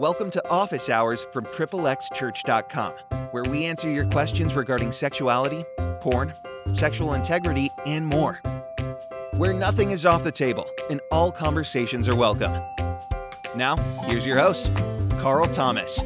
Welcome to Office Hours from XXXChurch.com, where we answer your questions regarding sexuality, porn, sexual integrity, and more. Where nothing is off the table and all conversations are welcome. Now, here's your host, Carl Thomas.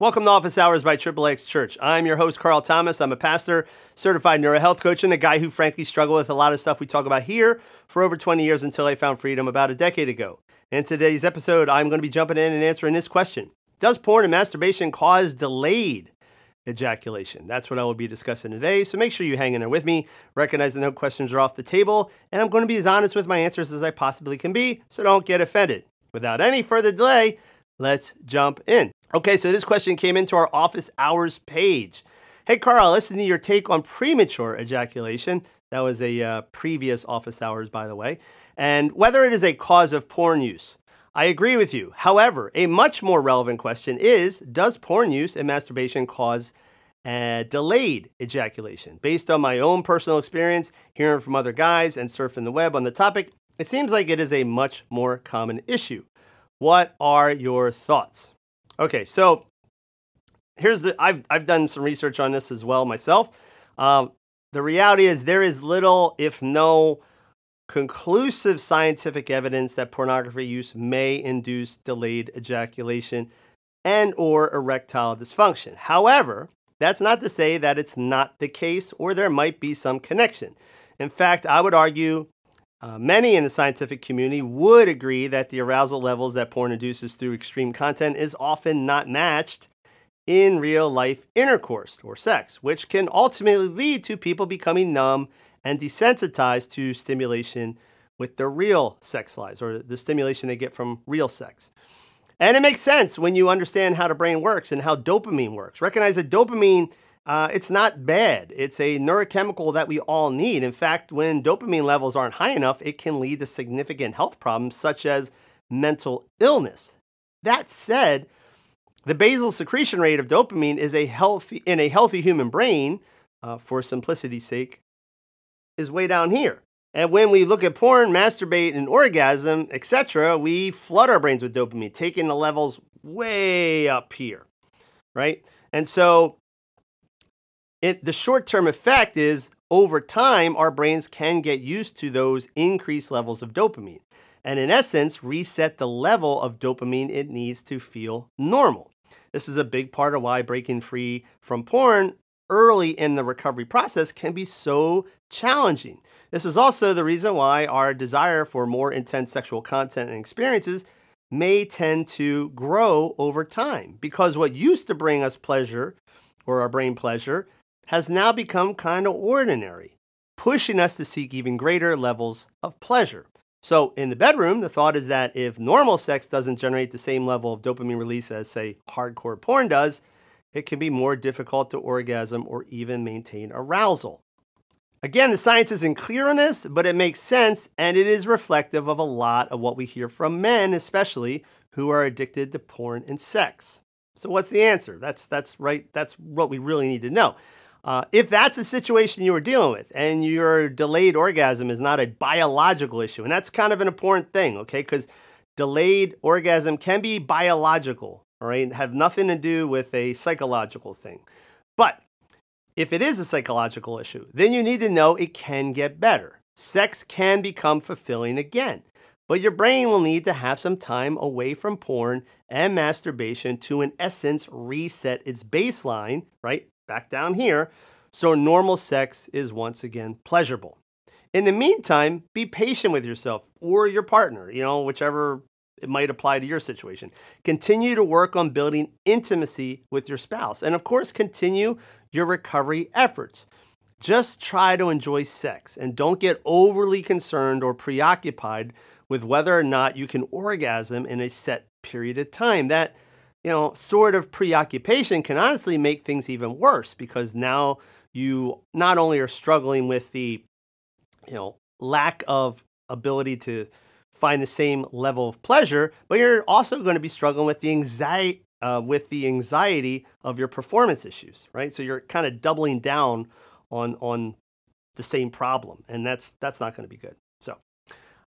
Welcome to Office Hours by Triple X Church. I'm your host, Carl Thomas. I'm a pastor, certified neurohealth coach, and a guy who frankly struggled with a lot of stuff we talk about here for over 20 years until I found freedom about a decade ago. In today's episode, I'm going to be jumping in and answering this question Does porn and masturbation cause delayed ejaculation? That's what I will be discussing today. So make sure you hang in there with me. Recognize that no questions are off the table, and I'm going to be as honest with my answers as I possibly can be, so don't get offended. Without any further delay, let's jump in. Okay, so this question came into our office hours page. Hey, Carl, listen to your take on premature ejaculation. That was a uh, previous office hours, by the way, and whether it is a cause of porn use. I agree with you. However, a much more relevant question is Does porn use and masturbation cause a delayed ejaculation? Based on my own personal experience, hearing from other guys, and surfing the web on the topic, it seems like it is a much more common issue. What are your thoughts? Okay, so here's the I've I've done some research on this as well myself. Um, the reality is there is little, if no, conclusive scientific evidence that pornography use may induce delayed ejaculation and or erectile dysfunction. However, that's not to say that it's not the case or there might be some connection. In fact, I would argue uh, many in the scientific community would agree that the arousal levels that porn induces through extreme content is often not matched in real life intercourse or sex, which can ultimately lead to people becoming numb and desensitized to stimulation with their real sex lives or the stimulation they get from real sex. And it makes sense when you understand how the brain works and how dopamine works. Recognize that dopamine uh, it's not bad. It's a neurochemical that we all need. In fact, when dopamine levels aren't high enough, it can lead to significant health problems such as mental illness. That said, the basal secretion rate of dopamine is a healthy in a healthy human brain, uh, for simplicity's sake, is way down here. And when we look at porn, masturbate, and orgasm, etc., we flood our brains with dopamine, taking the levels way up here, right? And so it, the short term effect is over time, our brains can get used to those increased levels of dopamine. And in essence, reset the level of dopamine it needs to feel normal. This is a big part of why breaking free from porn early in the recovery process can be so challenging. This is also the reason why our desire for more intense sexual content and experiences may tend to grow over time because what used to bring us pleasure or our brain pleasure has now become kind of ordinary, pushing us to seek even greater levels of pleasure. So, in the bedroom, the thought is that if normal sex doesn't generate the same level of dopamine release as, say, hardcore porn does, it can be more difficult to orgasm or even maintain arousal. Again, the science isn't clear on this, but it makes sense and it is reflective of a lot of what we hear from men, especially who are addicted to porn and sex. So what's the answer? That's that's right. That's what we really need to know. Uh, if that's a situation you were dealing with and your delayed orgasm is not a biological issue, and that's kind of an important thing, okay? Because delayed orgasm can be biological, all right, have nothing to do with a psychological thing. But if it is a psychological issue, then you need to know it can get better. Sex can become fulfilling again, but your brain will need to have some time away from porn and masturbation to, in essence, reset its baseline, right? Back down here, so normal sex is once again pleasurable. In the meantime, be patient with yourself or your partner, you know, whichever it might apply to your situation. Continue to work on building intimacy with your spouse. And of course, continue your recovery efforts. Just try to enjoy sex and don't get overly concerned or preoccupied with whether or not you can orgasm in a set period of time. That you know, sort of preoccupation can honestly make things even worse because now you not only are struggling with the, you know, lack of ability to find the same level of pleasure, but you're also going to be struggling with the anxiety, uh, with the anxiety of your performance issues, right? So you're kind of doubling down on on the same problem, and that's that's not going to be good. So,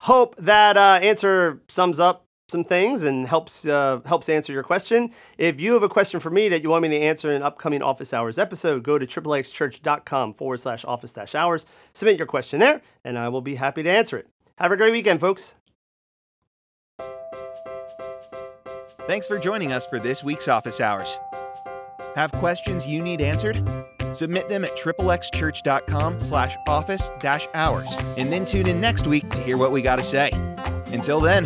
hope that uh, answer sums up some things and helps uh, helps answer your question. If you have a question for me that you want me to answer in an upcoming office hours episode, go to triplexchurch.com forward slash office dash hours. Submit your question there, and I will be happy to answer it. Have a great weekend, folks. Thanks for joining us for this week's Office Hours. Have questions you need answered? Submit them at triplexchurch.com slash office dash hours, and then tune in next week to hear what we got to say. Until then,